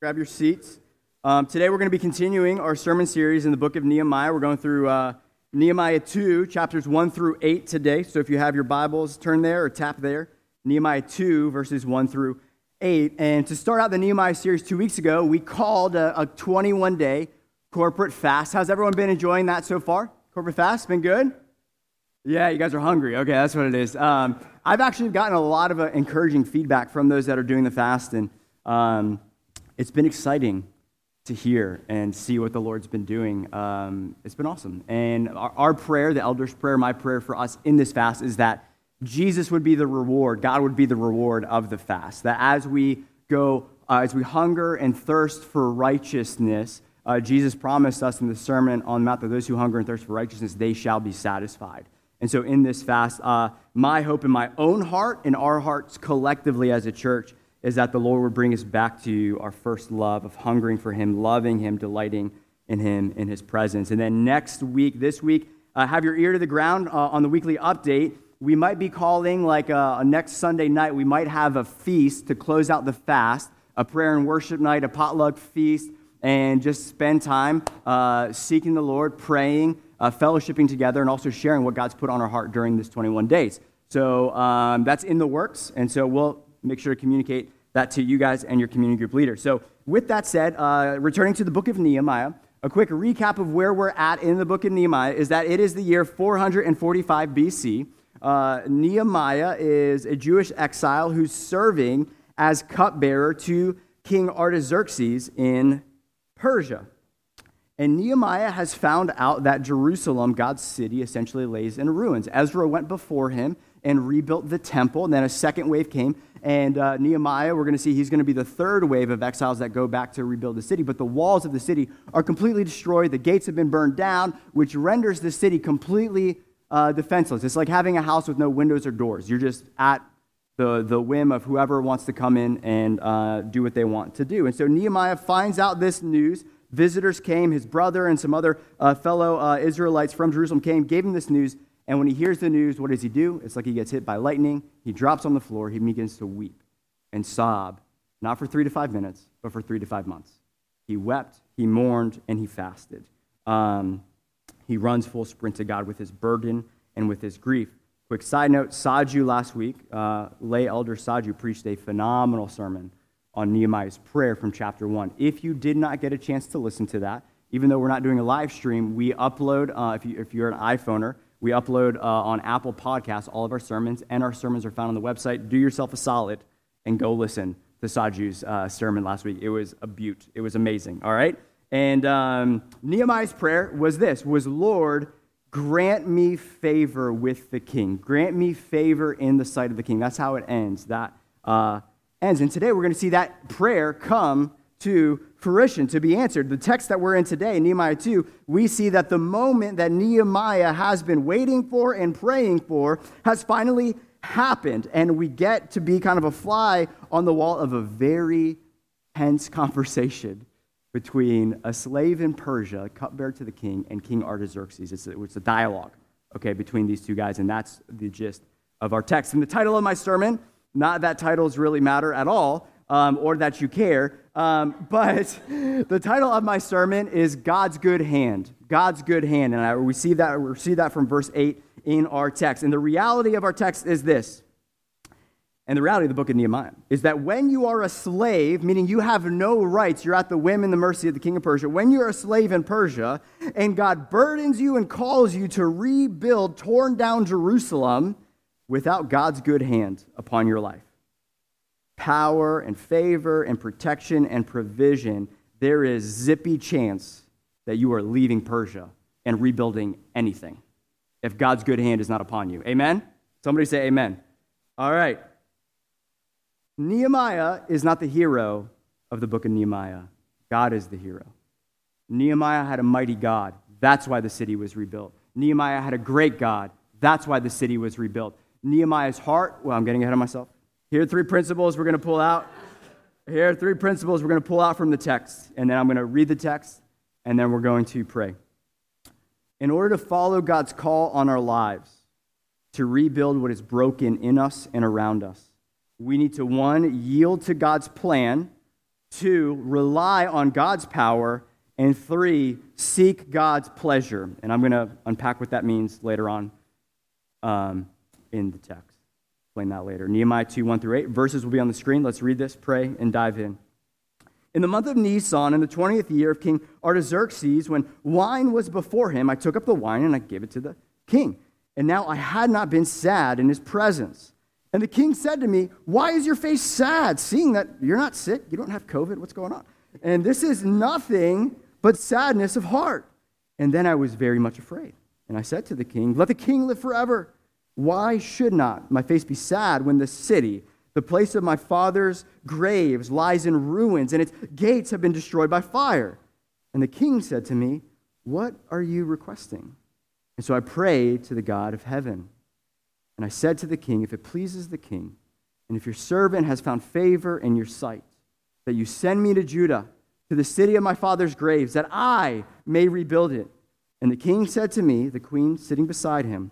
Grab your seats. Um, today we're going to be continuing our sermon series in the book of Nehemiah. We're going through uh, Nehemiah 2, chapters 1 through 8 today. So if you have your Bibles, turn there or tap there. Nehemiah 2, verses 1 through 8. And to start out the Nehemiah series two weeks ago, we called a, a 21 day corporate fast. How's everyone been enjoying that so far? Corporate fast? Been good? Yeah, you guys are hungry. Okay, that's what it is. Um, I've actually gotten a lot of uh, encouraging feedback from those that are doing the fast, and um, it's been exciting to hear and see what the Lord's been doing. Um, it's been awesome. And our, our, prayer, the elders' prayer, my prayer for us in this fast is that Jesus would be the reward, God would be the reward of the fast. That as we go, uh, as we hunger and thirst for righteousness, uh, Jesus promised us in the Sermon on the Mount that those who hunger and thirst for righteousness, they shall be satisfied. And so in this fast, uh, my hope in my own heart and our hearts collectively as a church is that the Lord would bring us back to our first love of hungering for Him, loving Him, delighting in Him, in His presence. And then next week, this week, uh, have your ear to the ground uh, on the weekly update. We might be calling, like uh, next Sunday night, we might have a feast to close out the fast, a prayer and worship night, a potluck feast, and just spend time uh, seeking the Lord, praying, uh, fellowshipping together, and also sharing what God's put on our heart during this 21 days. So um, that's in the works, and so we'll make sure to communicate that to you guys and your community group leader. So, with that said, uh, returning to the book of Nehemiah, a quick recap of where we're at in the book of Nehemiah is that it is the year 445 BC. Uh, Nehemiah is a Jewish exile who's serving as cupbearer to King Artaxerxes in Persia. And Nehemiah has found out that Jerusalem, God's city, essentially lays in ruins. Ezra went before him and rebuilt the temple. And then a second wave came. And uh, Nehemiah, we're going to see he's going to be the third wave of exiles that go back to rebuild the city. But the walls of the city are completely destroyed. The gates have been burned down, which renders the city completely uh, defenseless. It's like having a house with no windows or doors. You're just at the, the whim of whoever wants to come in and uh, do what they want to do. And so Nehemiah finds out this news. Visitors came, his brother and some other uh, fellow uh, Israelites from Jerusalem came, gave him this news. And when he hears the news, what does he do? It's like he gets hit by lightning. He drops on the floor. He begins to weep and sob, not for three to five minutes, but for three to five months. He wept, he mourned, and he fasted. Um, he runs full sprint to God with his burden and with his grief. Quick side note Saju last week, uh, lay elder Saju preached a phenomenal sermon on Nehemiah's prayer from chapter 1. If you did not get a chance to listen to that, even though we're not doing a live stream, we upload, uh, if, you, if you're an iPhoner, we upload uh, on Apple Podcasts all of our sermons, and our sermons are found on the website. Do yourself a solid and go listen to Saju's uh, sermon last week. It was a beaut. It was amazing. All right. And um, Nehemiah's prayer was this: was Lord, grant me favor with the king. Grant me favor in the sight of the king. That's how it ends. That uh, ends. And today we're going to see that prayer come to to be answered. The text that we're in today, Nehemiah 2, we see that the moment that Nehemiah has been waiting for and praying for has finally happened. And we get to be kind of a fly on the wall of a very tense conversation between a slave in Persia, cupbearer to the king, and King Artaxerxes. It's a, it's a dialogue, okay, between these two guys. And that's the gist of our text. And the title of my sermon, not that titles really matter at all, um, or that you care. Um, but the title of my sermon is God's Good Hand. God's Good Hand. And I receive that, receive that from verse 8 in our text. And the reality of our text is this. And the reality of the book of Nehemiah is that when you are a slave, meaning you have no rights, you're at the whim and the mercy of the king of Persia, when you're a slave in Persia and God burdens you and calls you to rebuild torn down Jerusalem without God's good hand upon your life, power and favor and protection and provision, there is zippy chance that you are leaving Persia and rebuilding anything if God's good hand is not upon you. Amen? Somebody say amen. All right. Nehemiah is not the hero of the book of Nehemiah. God is the hero. Nehemiah had a mighty God. That's why the city was rebuilt. Nehemiah had a great God. That's why the city was rebuilt. Nehemiah's heart, well, I'm getting ahead of myself. Here are three principles we're going to pull out. Here are three principles we're going to pull out from the text. And then I'm going to read the text, and then we're going to pray. In order to follow God's call on our lives, to rebuild what is broken in us and around us, we need to, one, yield to God's plan Two, rely on God's power. And three, seek God's pleasure. And I'm going to unpack what that means later on um, in the text. Explain that later. Nehemiah 2, 1 through 8. Verses will be on the screen. Let's read this, pray, and dive in. In the month of Nisan, in the 20th year of King Artaxerxes, when wine was before him, I took up the wine and I gave it to the king. And now I had not been sad in his presence. And the king said to me, Why is your face sad, seeing that you're not sick? You don't have COVID? What's going on? And this is nothing but sadness of heart. And then I was very much afraid. And I said to the king, Let the king live forever. Why should not my face be sad when the city, the place of my father's graves lies in ruins, and its gates have been destroyed by fire. And the king said to me, What are you requesting? And so I prayed to the God of heaven. And I said to the king, If it pleases the king, and if your servant has found favor in your sight, that you send me to Judah, to the city of my father's graves, that I may rebuild it. And the king said to me, the queen sitting beside him,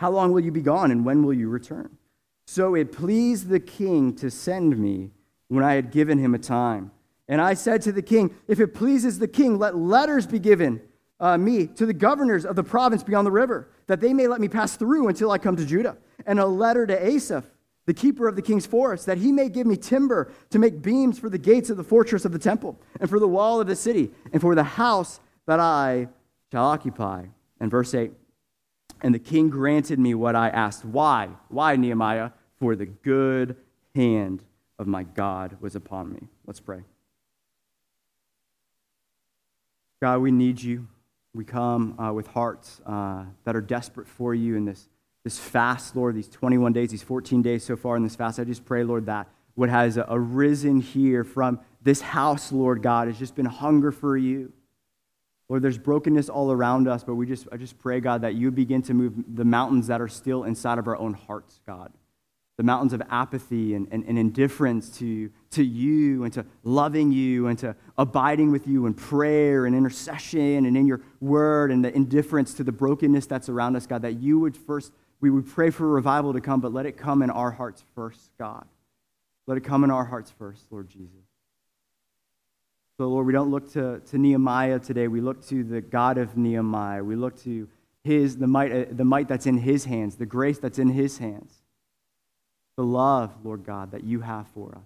How long will you be gone, and when will you return? So it pleased the king to send me when I had given him a time. And I said to the king, If it pleases the king, let letters be given uh, me to the governors of the province beyond the river, that they may let me pass through until I come to Judah. And a letter to Asaph, the keeper of the king's forest, that he may give me timber to make beams for the gates of the fortress of the temple, and for the wall of the city, and for the house that I shall occupy. And verse 8 And the king granted me what I asked. Why? Why, Nehemiah? for the good hand of my God was upon me. Let's pray. God, we need you. We come uh, with hearts uh, that are desperate for you in this, this fast, Lord, these 21 days, these 14 days so far in this fast. I just pray, Lord, that what has arisen here from this house, Lord God, has just been hunger for you. Lord, there's brokenness all around us, but we just, I just pray, God, that you begin to move the mountains that are still inside of our own hearts, God the mountains of apathy and, and, and, indifference to, to you and to loving you and to abiding with you in prayer and intercession and in your word and the indifference to the brokenness that's around us, God, that you would first, we would pray for revival to come, but let it come in our hearts first, God. Let it come in our hearts first, Lord Jesus. So, Lord, we don't look to, to Nehemiah today. We look to the God of Nehemiah. We look to his, the might, uh, the might that's in his hands, the grace that's in his hands the love, Lord God, that you have for us.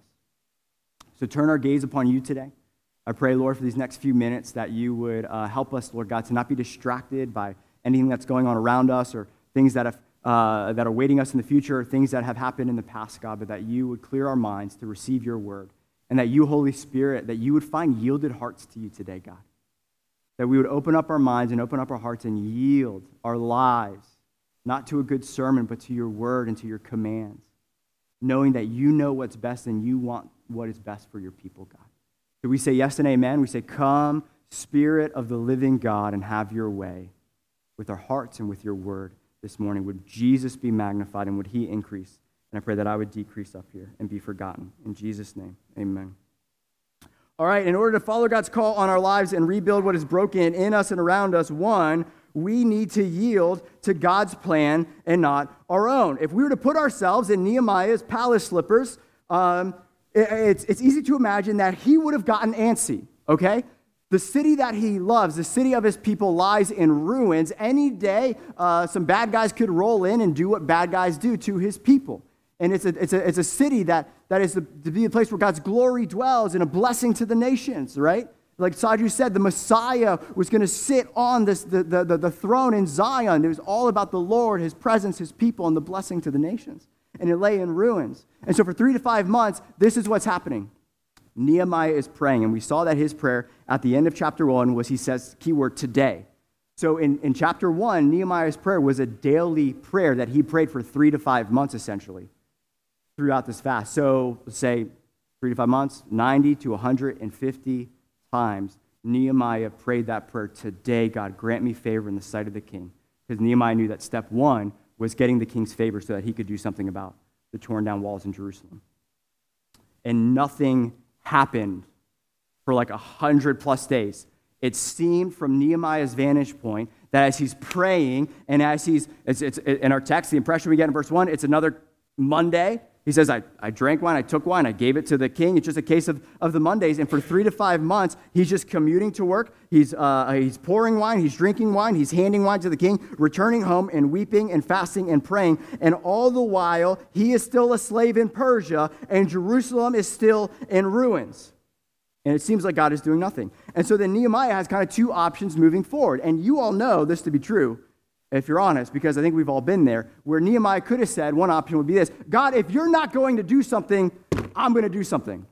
So turn our gaze upon you today. I pray, Lord, for these next few minutes that you would uh, help us, Lord God, to not be distracted by anything that's going on around us or things that, have, uh, that are waiting us in the future or things that have happened in the past, God, but that you would clear our minds to receive your word. And that you, Holy Spirit, that you would find yielded hearts to you today, God. That we would open up our minds and open up our hearts and yield our lives, not to a good sermon, but to your word and to your commands knowing that you know what's best and you want what is best for your people, God. So we say yes and amen. We say, Come, Spirit of the living God, and have your way with our hearts and with your word this morning. Would Jesus be magnified and would he increase? And I pray that I would decrease up here and be forgotten. In Jesus' name, amen. All right, in order to follow God's call on our lives and rebuild what is broken in us and around us, one, we need to yield to God's plan and not our own. If we were to put ourselves in Nehemiah's palace slippers, um, it, it's, it's easy to imagine that he would have gotten antsy, okay? The city that he loves, the city of his people, lies in ruins. Any day, uh, some bad guys could roll in and do what bad guys do to his people. And it's a, it's a, it's a city that, that is the, to be a place where God's glory dwells and a blessing to the nations, right? Like Saju said, the Messiah was going to sit on this, the, the, the, the, throne in Zion. It was all about the Lord, his presence, his people, and the blessing to the nations. And it lay in ruins. And so for three to five months, this is what's happening. Nehemiah is praying, and we saw that his prayer at the end of chapter one was he says, keyword, today. So in, in chapter one, Nehemiah's prayer was a daily prayer that he prayed for three to five months, essentially, throughout this fast. So let's say three to five months, 90 to 150 times Nehemiah prayed that prayer today, God, grant me favor in the sight of the king. Because Nehemiah knew that step one was getting the king's favor so that he could do something about the torn down walls in Jerusalem. And nothing happened for like a hundred plus days. It seemed from Nehemiah's vantage point that as he's praying and as he's, it's, it's, in our text, the impression we get in verse one, it's another Monday, He says, I, I drank wine, I took wine, I gave it to the king. It's just a case of, of the Mondays. And for three to five months, he's just commuting to work. He's, uh, he's pouring wine, he's drinking wine, he's handing wine to the king, returning home and weeping and fasting and praying. And all the while, he is still a slave in Persia, and Jerusalem is still in ruins. And it seems like God is doing nothing. And so then Nehemiah has kind of two options moving forward. And you all know this to be true if you're honest, because I think we've all been there, where Nehemiah could have said, one option would be this God, if you're not going to do something, I'm going to do something.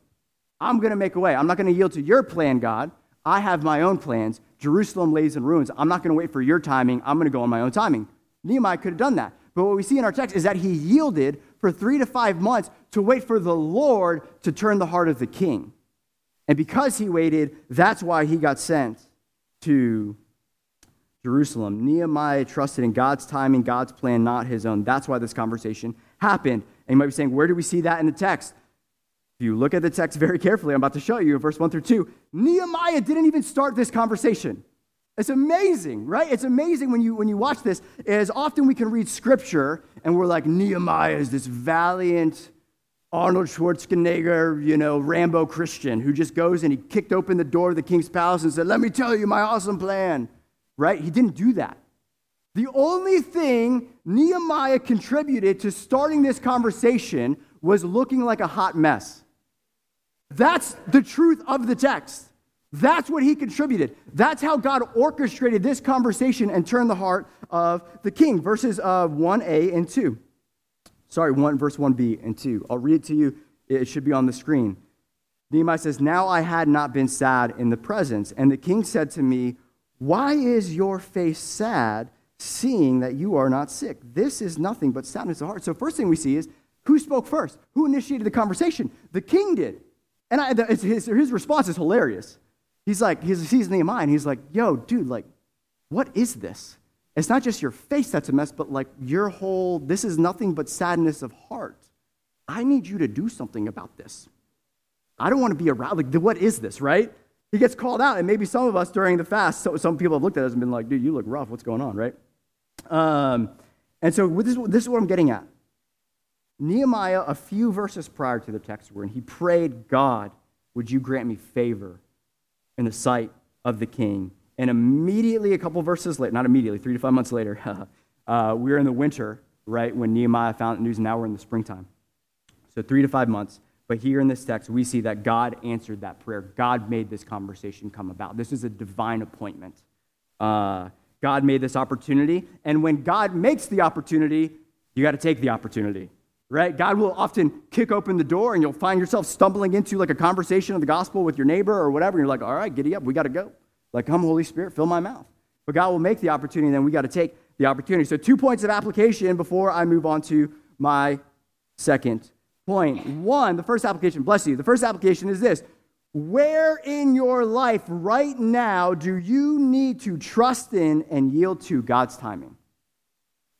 I'm going to make a way. I'm not going to yield to your plan, God. I have my own plans. Jerusalem lays in ruins. I'm not going to wait for your timing. I'm going to go on my own timing. Nehemiah could have done that. But what we see in our text is that he yielded for three to five months to wait for the Lord to turn the heart of the king. And because he waited, that's why he got sent to Jerusalem. Nehemiah trusted in God's timing, God's plan, not his own. That's why this conversation happened. And you might be saying, where do we see that in the text? If you look at the text very carefully, I'm about to show you, in verse 1 through 2, Nehemiah didn't even start this conversation. It's amazing, right? It's amazing when you when you watch this. As often we can read scripture and we're like, Nehemiah is this valiant Arnold Schwarzenegger, you know, Rambo Christian who just goes and he kicked open the door of the king's palace and said, Let me tell you my awesome plan right? He didn't do that. The only thing Nehemiah contributed to starting this conversation was looking like a hot mess. That's the truth of the text. That's what he contributed. That's how God orchestrated this conversation and turned the heart of the king. Verses uh, 1a and 2. Sorry, 1, verse 1b and 2. I'll read it to you. It should be on the screen. Nehemiah says, Now I had not been sad in the presence. And the king said to me, why is your face sad, seeing that you are not sick? This is nothing but sadness of heart. So, first thing we see is who spoke first? Who initiated the conversation? The king did. And I, his, his response is hilarious. He's like, he sees Nehemiah, and he's like, yo, dude, like, what is this? It's not just your face that's a mess, but like your whole, this is nothing but sadness of heart. I need you to do something about this. I don't want to be around, like, what is this, right? He gets called out, and maybe some of us during the fast, so some people have looked at us and been like, dude, you look rough. What's going on, right? Um, and so this, this is what I'm getting at. Nehemiah, a few verses prior to the text, where he prayed, God, would you grant me favor in the sight of the king? And immediately, a couple verses later, not immediately, three to five months later, uh, we are in the winter, right, when Nehemiah found the news, and now we're in the springtime. So, three to five months. But here in this text, we see that God answered that prayer. God made this conversation come about. This is a divine appointment. Uh, God made this opportunity. And when God makes the opportunity, you got to take the opportunity, right? God will often kick open the door and you'll find yourself stumbling into like a conversation of the gospel with your neighbor or whatever. And you're like, all right, giddy up, we got to go. Like, come, Holy Spirit, fill my mouth. But God will make the opportunity, and then we got to take the opportunity. So, two points of application before I move on to my second point. One, the first application, bless you. The first application is this Where in your life right now do you need to trust in and yield to God's timing?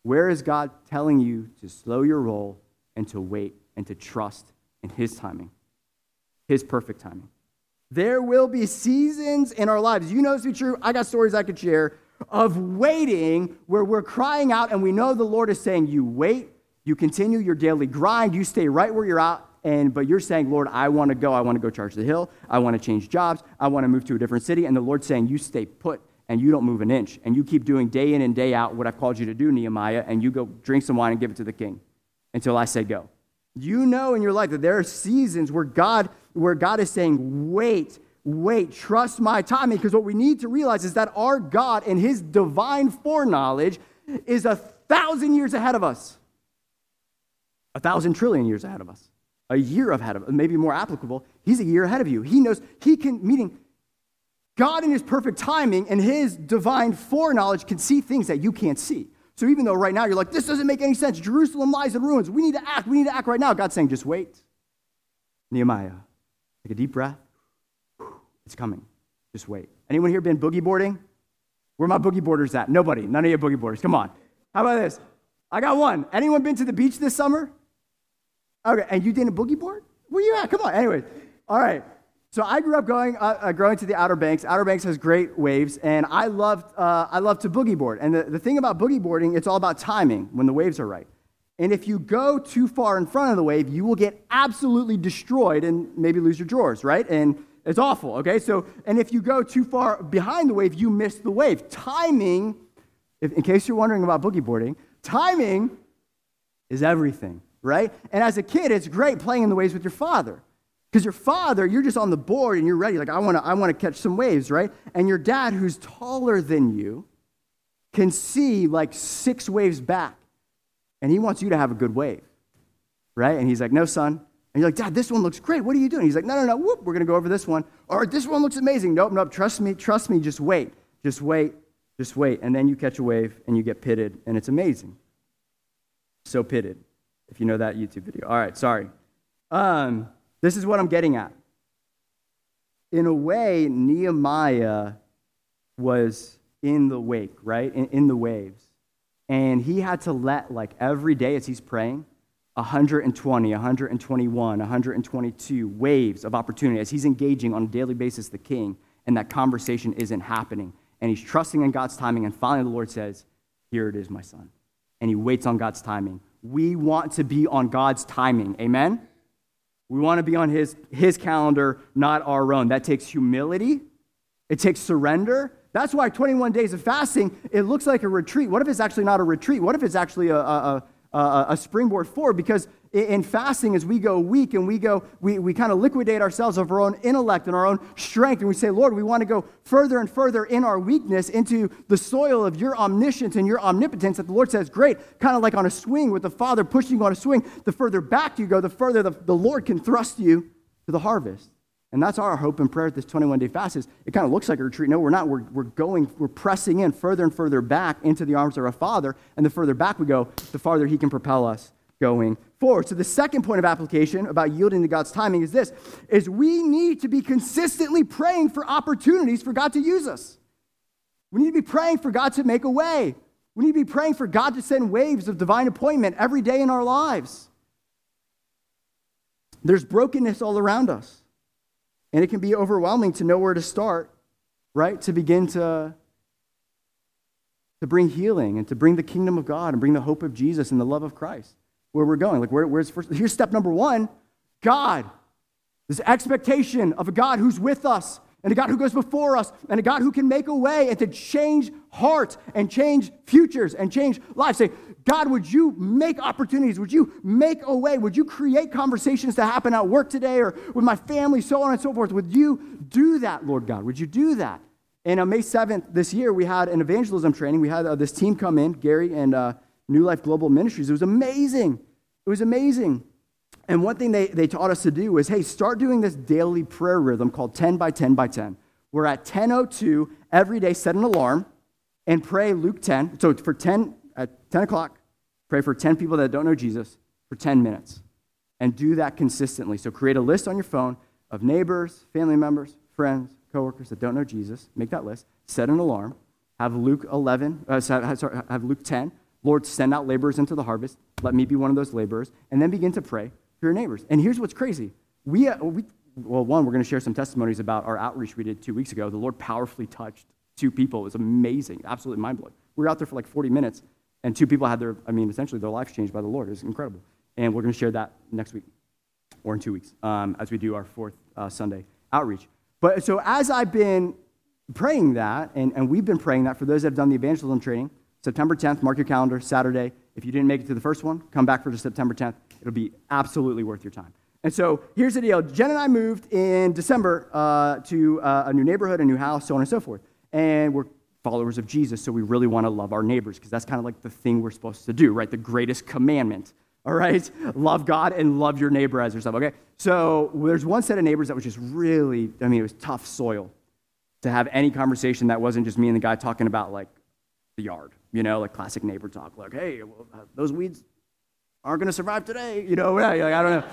Where is God telling you to slow your roll and to wait and to trust in His timing, His perfect timing? There will be seasons in our lives. You know this to be true. I got stories I could share of waiting where we're crying out and we know the Lord is saying, You wait you continue your daily grind. You stay right where you're at. And, but you're saying, Lord, I want to go. I want to go charge the hill. I want to change jobs. I want to move to a different city. And the Lord's saying, you stay put and you don't move an inch. And you keep doing day in and day out what I've called you to do, Nehemiah. And you go drink some wine and give it to the king until I say go. You know in your life that there are seasons where God, where God is saying, wait, wait, trust my timing. Because what we need to realize is that our God and his divine foreknowledge is a thousand years ahead of us a thousand trillion years ahead of us, a year ahead of maybe more applicable. He's a year ahead of you. He knows, he can, meaning God in his perfect timing and his divine foreknowledge can see things that you can't see. So even though right now you're like, this doesn't make any sense, Jerusalem lies in ruins, we need to act, we need to act right now, God's saying, just wait. Nehemiah, take a deep breath. It's coming. Just wait. Anyone here been boogie boarding? Where my boogie boarders at? Nobody. None of you boogie boarders. Come on. How about this? I got one. Anyone been to the beach this summer? Okay, and you did a boogie board? Where you at? Come on. Anyway, all right. So I grew up going, uh, uh, growing to the Outer Banks. Outer Banks has great waves, and I loved, uh, I loved to boogie board. And the, the thing about boogie boarding, it's all about timing when the waves are right. And if you go too far in front of the wave, you will get absolutely destroyed and maybe lose your drawers, right? And it's awful, okay? So, and if you go too far behind the wave, you miss the wave. Timing, if, in case you're wondering about boogie boarding, timing is everything, right? And as a kid, it's great playing in the waves with your father. Because your father, you're just on the board and you're ready, like, I wanna, I wanna catch some waves, right? And your dad, who's taller than you, can see like six waves back. And he wants you to have a good wave, right? And he's like, No, son. And you're like, Dad, this one looks great. What are you doing? He's like, No, no, no, whoop, we're gonna go over this one. Or this one looks amazing. Nope, nope, trust me, trust me, just wait. Just wait, just wait. And then you catch a wave and you get pitted, and it's amazing. So pitted, if you know that YouTube video. All right, sorry. Um, this is what I'm getting at. In a way, Nehemiah was in the wake, right? In, in, the waves. And he had to let, like, every day as he's praying, 120, 121, 122 waves of opportunity as he's engaging on a daily basis the king, and that conversation isn't happening. And he's trusting in God's timing. And finally, the Lord says, Here it is, my son. And he waits on God's timing. We want to be on God's timing. Amen? We want to be on his, his calendar, not our own. That takes humility, it takes surrender. That's why 21 days of fasting, it looks like a retreat. What if it's actually not a retreat? What if it's actually a, a, a, a springboard forward? Because in fasting, as we go weak and we go, we, we kind of liquidate ourselves of our own intellect and our own strength, and we say, Lord, we want to go further and further in our weakness into the soil of your omniscience and your omnipotence. That the Lord says, great, kind of like on a swing with the Father pushing you on a swing. The further back you go, the further the, the Lord can thrust you to the harvest. And that's our hope and prayer at this 21 day fast is it kind of looks like a retreat. No, we're not. We're, we're going, we're pressing in further and further back into the arms of our Father. And the further back we go, the farther He can propel us going forward. So the second point of application about yielding to God's timing is this is we need to be consistently praying for opportunities for God to use us. We need to be praying for God to make a way. We need to be praying for God to send waves of divine appointment every day in our lives. There's brokenness all around us. And it can be overwhelming to know where to start, right? To begin to to bring healing and to bring the kingdom of God and bring the hope of Jesus and the love of Christ where we're going. Like, where, where's first? Here's step number one God. This expectation of a God who's with us and a God who goes before us and a God who can make a way and to change hearts and change futures and change lives. Say, God, would you make opportunities? Would you make a way? Would you create conversations to happen at work today or with my family, so on and so forth? Would you do that, Lord God? Would you do that? And on May 7th this year, we had an evangelism training. We had uh, this team come in, Gary and uh, New Life Global Ministries. It was amazing. It was amazing. And one thing they, they taught us to do was hey, start doing this daily prayer rhythm called 10 by 10 by 10. We're at 10.02 every day, set an alarm and pray Luke 10. So for 10, at 10 o'clock, pray for 10 people that don't know Jesus for 10 minutes. And do that consistently. So create a list on your phone of neighbors, family members, friends, coworkers that don't know Jesus. Make that list. Set an alarm. Have Luke 11, uh, sorry, have Luke 10 Lord, send out laborers into the harvest. Let me be one of those laborers. And then begin to pray for your neighbors. And here's what's crazy. We, uh, we well, one, we're going to share some testimonies about our outreach we did two weeks ago. The Lord powerfully touched two people. It was amazing, absolutely mind blowing. We were out there for like 40 minutes, and two people had their, I mean, essentially their lives changed by the Lord. It was incredible. And we're going to share that next week or in two weeks um, as we do our fourth uh, Sunday outreach. But so as I've been praying that, and, and we've been praying that for those that have done the evangelism training, September 10th, mark your calendar, Saturday. If you didn't make it to the first one, come back for the September 10th. It'll be absolutely worth your time. And so here's the deal Jen and I moved in December uh, to uh, a new neighborhood, a new house, so on and so forth. And we're followers of Jesus, so we really want to love our neighbors because that's kind of like the thing we're supposed to do, right? The greatest commandment, all right? love God and love your neighbor as yourself, okay? So there's one set of neighbors that was just really, I mean, it was tough soil to have any conversation that wasn't just me and the guy talking about like the yard, you know, like classic neighbor talk, like, hey, well, uh, those weeds aren't going to survive today, you know, like, I don't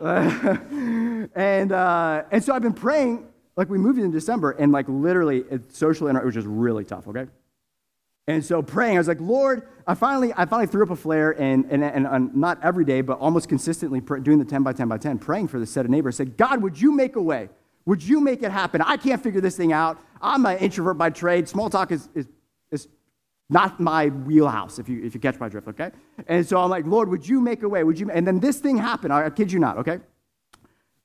know. and, uh, and so I've been praying, like we moved in December, and like literally, it, social inter- it was just really tough, okay? And so praying, I was like, Lord, I finally, I finally threw up a flare, and, and, and, and not every day, but almost consistently pr- doing the 10 by 10 by 10, praying for this set of neighbors. I said, God, would you make a way? Would you make it happen? I can't figure this thing out. I'm an introvert by trade. Small talk is, is, is not my wheelhouse, if you, if you catch my drift, okay? And so I'm like, Lord, would you make a way? Would you? And then this thing happened. I, I kid you not, okay?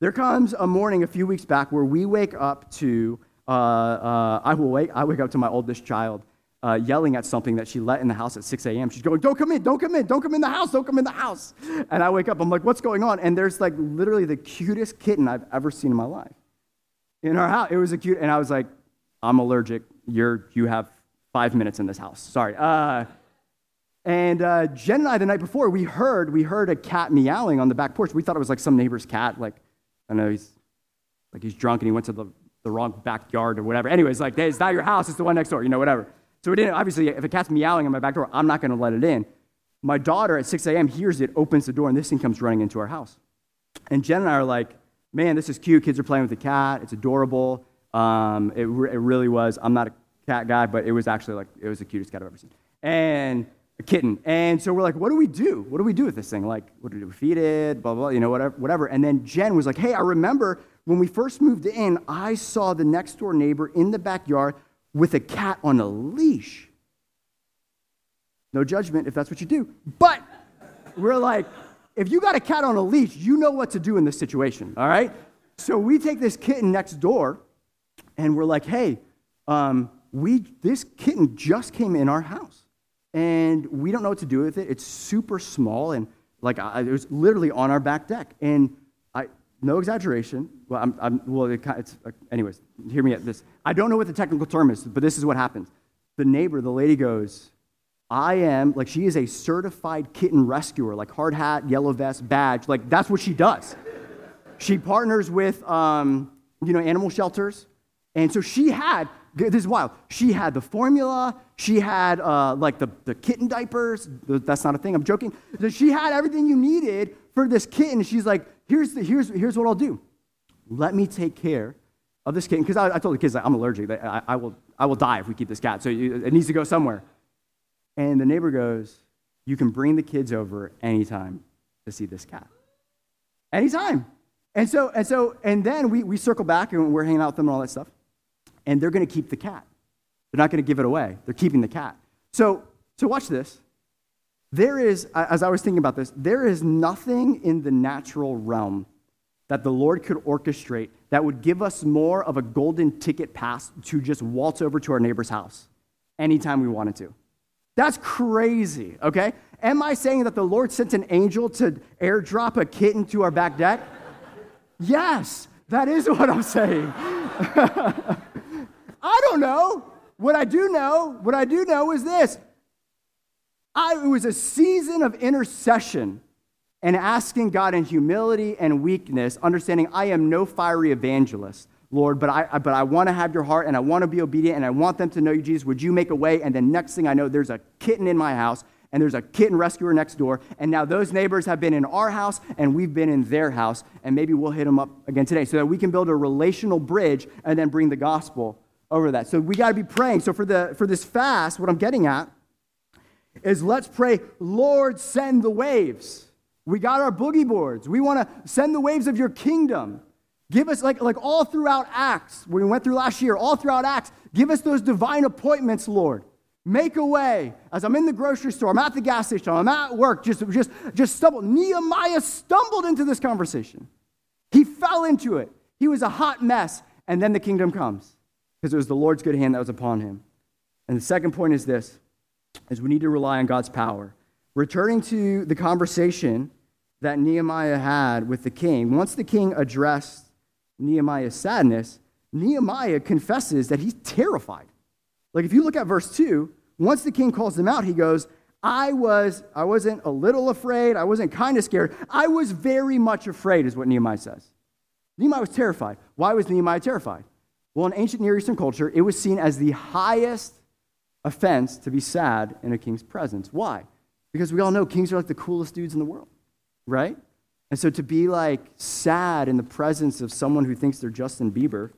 There comes a morning a few weeks back where we wake up to, uh, uh, I will wake, I wake up to my oldest child uh, yelling at something that she let in the house at 6 a.m. She's going, Don't come in, don't come in, don't come in the house, don't come in the house. And I wake up, I'm like, What's going on? And there's like literally the cutest kitten I've ever seen in my life. In our house, it was a cute, and I was like, I'm allergic. You're, you have five minutes in this house. Sorry. Uh, and uh, Jen and I, the night before, we heard we heard a cat meowing on the back porch. We thought it was like some neighbor's cat. Like, I know he's like he's drunk and he went to the, the wrong backyard or whatever. Anyways, like, hey, it's not your house. It's the one next door. You know, whatever. So we didn't. Obviously, if a cat's meowing on my back door, I'm not going to let it in. My daughter at 6 a.m. hears it, opens the door, and this thing comes running into our house. And Jen and I are like, man, this is cute. Kids are playing with the cat. It's adorable. Um, it, re- it really was. I'm not a cat guy, but it was actually like, it was the cutest cat I've ever seen. And a kitten. And so we're like, what do we do? What do we do with this thing? Like, what do we? Feed it, blah, blah, you know, whatever, whatever. And then Jen was like, hey, I remember when we first moved in, I saw the next door neighbor in the backyard with a cat on a leash. No judgment if that's what you do. But we're like, if you got a cat on a leash, you know what to do in this situation, all right? So we take this kitten next door and we're like, hey, um, we, this kitten just came in our house and we don't know what to do with it. It's super small and like I, it was literally on our back deck. And I, no exaggeration. Well, I'm, I'm well, it, it's, anyways, hear me at this. I don't know what the technical term is, but this is what happens. The neighbor, the lady goes, I am, like, she is a certified kitten rescuer, like hard hat, yellow vest, badge. Like, that's what she does. She partners with, um, you know, animal shelters. And so she had, this is wild, she had the formula, she had, uh, like, the, the kitten diapers. That's not a thing, I'm joking. She had everything you needed for this kitten. She's like, here's, the, here's, here's what I'll do. Let me take care of this kitten. Because I, I, told the kids, like, I'm allergic. I, I, will, I will die if we keep this cat. So it needs to go somewhere. And the neighbor goes, You can bring the kids over anytime to see this cat. Anytime. And so, and so, and then we, we circle back and we're hanging out with them and all that stuff. And they're going to keep the cat. They're not going to give it away. They're keeping the cat. So, so watch this. There is, as I was thinking about this, there is nothing in the natural realm that the Lord could orchestrate that would give us more of a golden ticket pass to just waltz over to our neighbor's house anytime we wanted to. That's crazy, okay? Am I saying that the Lord sent an angel to airdrop a kitten to our back deck? yes, that is what I'm saying. I don't know. What I do know, what I do know is this. I, it was a season of intercession and asking God in humility and weakness, understanding I am no fiery evangelist. Lord, but I, but I want to have your heart and I want to be obedient and I want them to know you, Jesus. Would you make a way? And then next thing I know, there's a kitten in my house and there's a kitten rescuer next door. And now those neighbors have been in our house and we've been in their house. And maybe we'll hit them up again today so that we can build a relational bridge and then bring the gospel over that. So we got to be praying. So for, the, for this fast, what I'm getting at is let's pray, Lord, send the waves. We got our boogie boards. We want to send the waves of your kingdom. Give us, like, like all throughout Acts, when we went through last year, all throughout Acts, give us those divine appointments, Lord. Make a way. As I'm in the grocery store, I'm at the gas station, I'm at work, just, just, just stumble. Nehemiah stumbled into this conversation. He fell into it. He was a hot mess, and then the kingdom comes because it was the Lord's good hand that was upon him. And the second point is this, is we need to rely on God's power. Returning to the conversation that Nehemiah had with the king, once the king addressed Nehemiah's sadness, Nehemiah confesses that he's terrified. Like if you look at verse 2, once the king calls him out, he goes, I was I wasn't a little afraid, I wasn't kind of scared. I was very much afraid is what Nehemiah says. Nehemiah was terrified. Why was Nehemiah terrified? Well, in ancient Near Eastern culture, it was seen as the highest offense to be sad in a king's presence. Why? Because we all know kings are like the coolest dudes in the world, right? And so to be like sad in the presence of someone who thinks they're Justin Bieber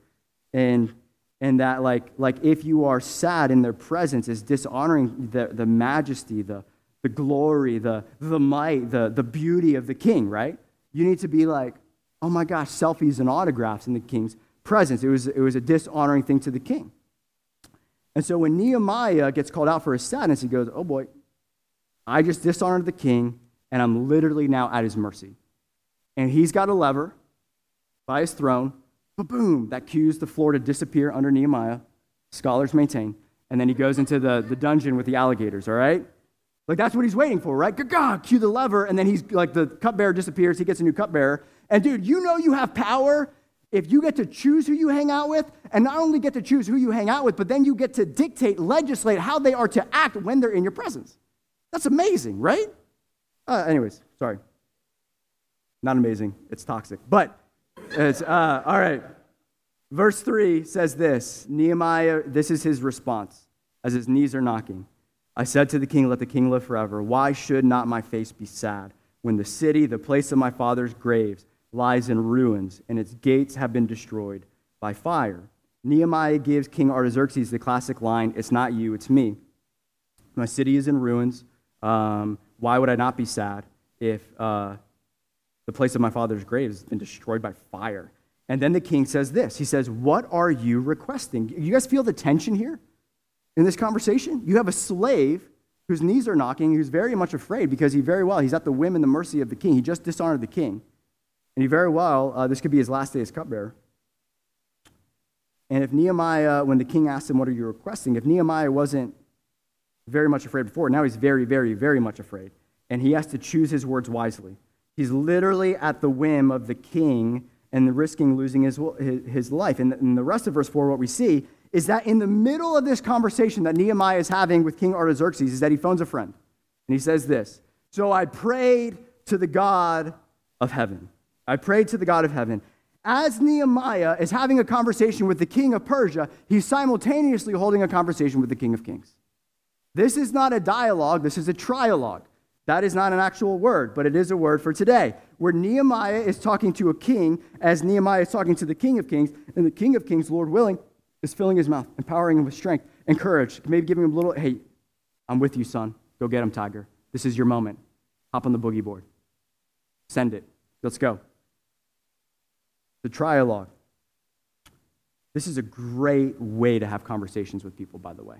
and and that like like if you are sad in their presence is dishonoring the, the majesty, the, the glory, the, the might, the, the beauty of the king, right? You need to be like, oh my gosh, selfies and autographs in the king's presence. It was, it was a dishonoring thing to the king. And so when Nehemiah gets called out for his sadness, he goes, Oh boy, I just dishonored the king, and I'm literally now at his mercy. And he's got a lever by his throne. Boom, that cues the floor to disappear under Nehemiah. Scholars maintain. And then he goes into the, the dungeon with the alligators, all right? Like that's what he's waiting for, right? Gaga, cue the lever, and then he's like the cupbearer disappears, he gets a new cupbearer. And dude, you know you have power if you get to choose who you hang out with, and not only get to choose who you hang out with, but then you get to dictate, legislate how they are to act when they're in your presence. That's amazing, right? Uh, anyways, sorry. Not amazing. It's toxic. But it's, uh, all right. Verse 3 says this Nehemiah, this is his response as his knees are knocking. I said to the king, Let the king live forever. Why should not my face be sad when the city, the place of my father's graves, lies in ruins and its gates have been destroyed by fire? Nehemiah gives King Artaxerxes the classic line It's not you, it's me. My city is in ruins. Um, why would I not be sad if uh, the place of my father's grave has been destroyed by fire? And then the king says this He says, What are you requesting? You guys feel the tension here in this conversation? You have a slave whose knees are knocking, who's very much afraid because he very well, he's at the whim and the mercy of the king. He just dishonored the king. And he very well, uh, this could be his last day as cupbearer. And if Nehemiah, when the king asked him, What are you requesting? If Nehemiah wasn't very much afraid before, now he's very, very, very much afraid. And he has to choose his words wisely. He's literally at the whim of the king and risking losing his, his life. And in the rest of verse 4, what we see is that in the middle of this conversation that Nehemiah is having with King Artaxerxes, is that he phones a friend. And he says this So I prayed to the God of heaven. I prayed to the God of heaven. As Nehemiah is having a conversation with the king of Persia, he's simultaneously holding a conversation with the king of kings. This is not a dialogue, this is a trialogue. That is not an actual word, but it is a word for today, where Nehemiah is talking to a king as Nehemiah is talking to the king of kings, and the king of kings, Lord willing, is filling his mouth, empowering him with strength and courage, maybe giving him a little, hey, I'm with you, son. Go get him, Tiger. This is your moment. Hop on the boogie board. Send it. Let's go. The trialogue. This is a great way to have conversations with people, by the way.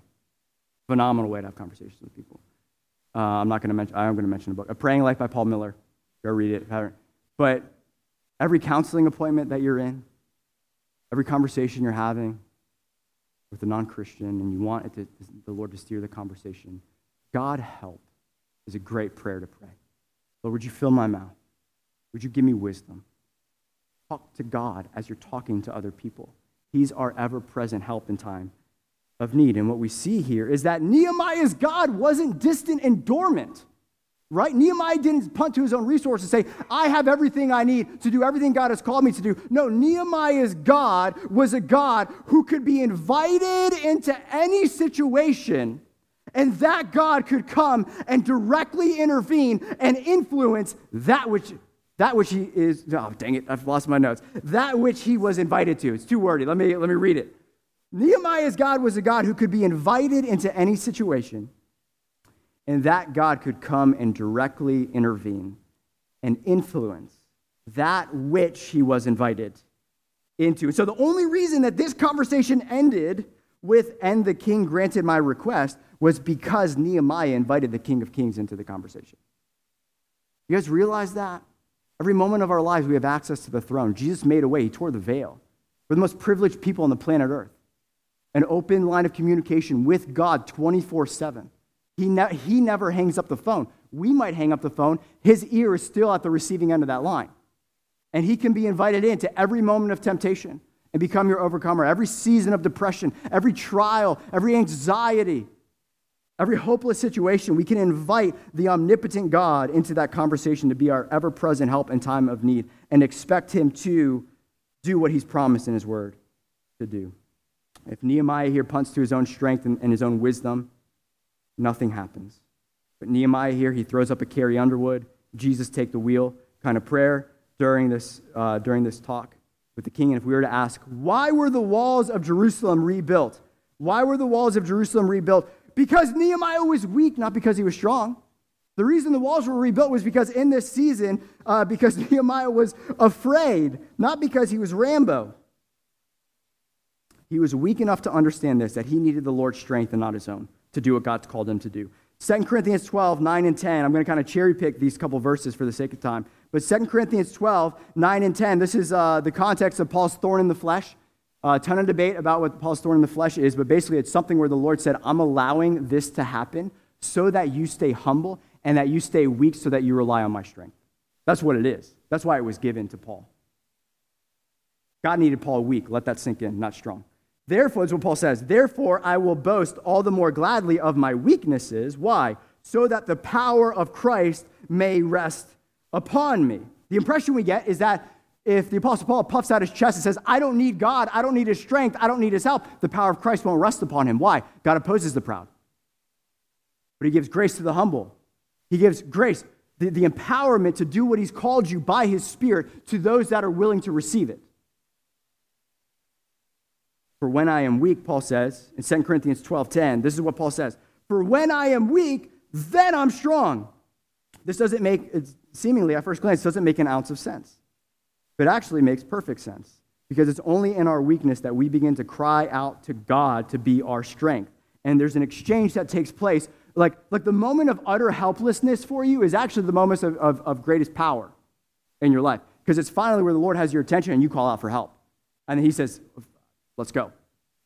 Phenomenal way to have conversations with people. Uh, I'm not going to mention, I'm going to mention a book, A Praying Life by Paul Miller. Go read it. But every counseling appointment that you're in, every conversation you're having with a non Christian, and you want to, the Lord to steer the conversation, God help is a great prayer to pray. Lord, would you fill my mouth? Would you give me wisdom? Talk to God as you're talking to other people. He's our ever present help in time of need. And what we see here is that Nehemiah's God wasn't distant and dormant. Right? Nehemiah didn't punt to his own resources and say, I have everything I need to do everything God has called me to do. No, Nehemiah's God was a God who could be invited into any situation, and that God could come and directly intervene and influence that which that which he is, oh dang it, I've lost my notes. That which he was invited to. It's too wordy. Let me, let me read it. Nehemiah's God was a God who could be invited into any situation, and that God could come and directly intervene and influence that which he was invited into. So the only reason that this conversation ended with, and the king granted my request, was because Nehemiah invited the king of kings into the conversation. You guys realize that? Every moment of our lives, we have access to the throne. Jesus made a way, he tore the veil. We're the most privileged people on the planet Earth an open line of communication with God 24 7. He, ne- he never hangs up the phone. We might hang up the phone. His ear is still at the receiving end of that line. And he can be invited into every moment of temptation and become your overcomer, every season of depression, every trial, every anxiety, every hopeless situation. We can invite the omnipotent God into that conversation to be our ever present help in time of need and expect him to do what he's promised in his word to do. If Nehemiah here punts to his own strength and, and his own wisdom, nothing happens. But Nehemiah here, he throws up a Carrie Underwood, Jesus take the wheel kind of prayer during this, uh, during this talk with the king. And if we were to ask, why were the walls of Jerusalem rebuilt? Why were the walls of Jerusalem rebuilt? Because Nehemiah was weak, not because he was strong. The reason the walls were rebuilt was because in this season, uh, because Nehemiah was afraid, not because he was Rambo. he was weak enough to understand this, that he needed the Lord's strength and not his own to do what God's called him to do. 2 Corinthians 12, 9 and 10. I'm going to kind of cherry pick these couple verses for the sake of time. But 2 Corinthians 12, 9 and 10, this is uh, the context of Paul's thorn in the flesh. A ton of debate about what Paul's thorn in the flesh is, but basically it's something where the Lord said, I'm allowing this to happen so that you stay humble and that you stay weak so that you rely on my strength. That's what it is. That's why it was given to Paul. God needed Paul weak. Let that sink in, not strong. Therefore, is what Paul says. Therefore, I will boast all the more gladly of my weaknesses. Why? So that the power of Christ may rest upon me. The impression we get is that if the Apostle Paul puffs out his chest and says, I don't need God, I don't need his strength, I don't need his help, the power of Christ won't rest upon him. Why? God opposes the proud. But he gives grace to the humble. He gives grace, the, the empowerment to do what he's called you by his Spirit to those that are willing to receive it. For when I am weak, Paul says in 2 Corinthians 12:10, this is what Paul says. For when I am weak, then I'm strong. This doesn't make, seemingly at first glance, doesn't make an ounce of sense. But actually makes perfect sense. Because it's only in our weakness that we begin to cry out to God to be our strength. And there's an exchange that takes place. Like, like the moment of utter helplessness for you is actually the moment of, of, of greatest power in your life. Because it's finally where the Lord has your attention and you call out for help. And He says, Let's go.